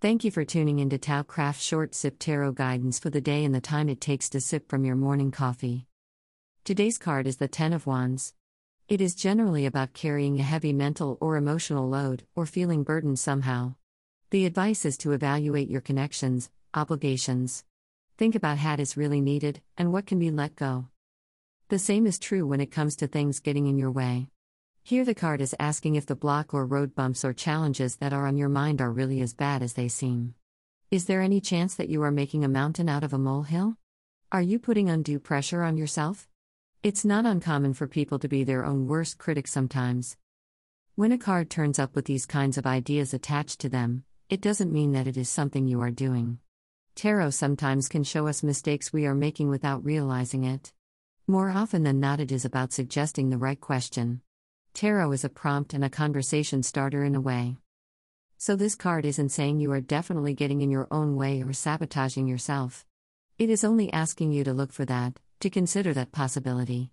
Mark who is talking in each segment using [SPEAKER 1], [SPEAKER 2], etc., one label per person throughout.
[SPEAKER 1] Thank you for tuning in to Tao Craft Short Sip Tarot Guidance for the day and the time it takes to sip from your morning coffee. Today's card is the Ten of Wands. It is generally about carrying a heavy mental or emotional load, or feeling burdened somehow. The advice is to evaluate your connections, obligations. Think about how is really needed, and what can be let go. The same is true when it comes to things getting in your way. Here the card is asking if the block or road bumps or challenges that are on your mind are really as bad as they seem. Is there any chance that you are making a mountain out of a molehill? Are you putting undue pressure on yourself? It's not uncommon for people to be their own worst critic sometimes. When a card turns up with these kinds of ideas attached to them, it doesn't mean that it is something you are doing. Tarot sometimes can show us mistakes we are making without realizing it. More often than not, it is about suggesting the right question. Tarot is a prompt and a conversation starter in a way. So, this card isn't saying you are definitely getting in your own way or sabotaging yourself. It is only asking you to look for that, to consider that possibility.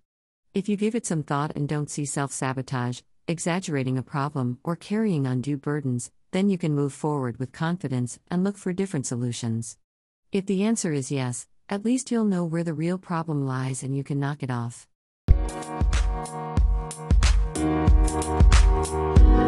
[SPEAKER 1] If you give it some thought and don't see self sabotage, exaggerating a problem, or carrying undue burdens, then you can move forward with confidence and look for different solutions. If the answer is yes, at least you'll know where the real problem lies and you can knock it off. Thank you.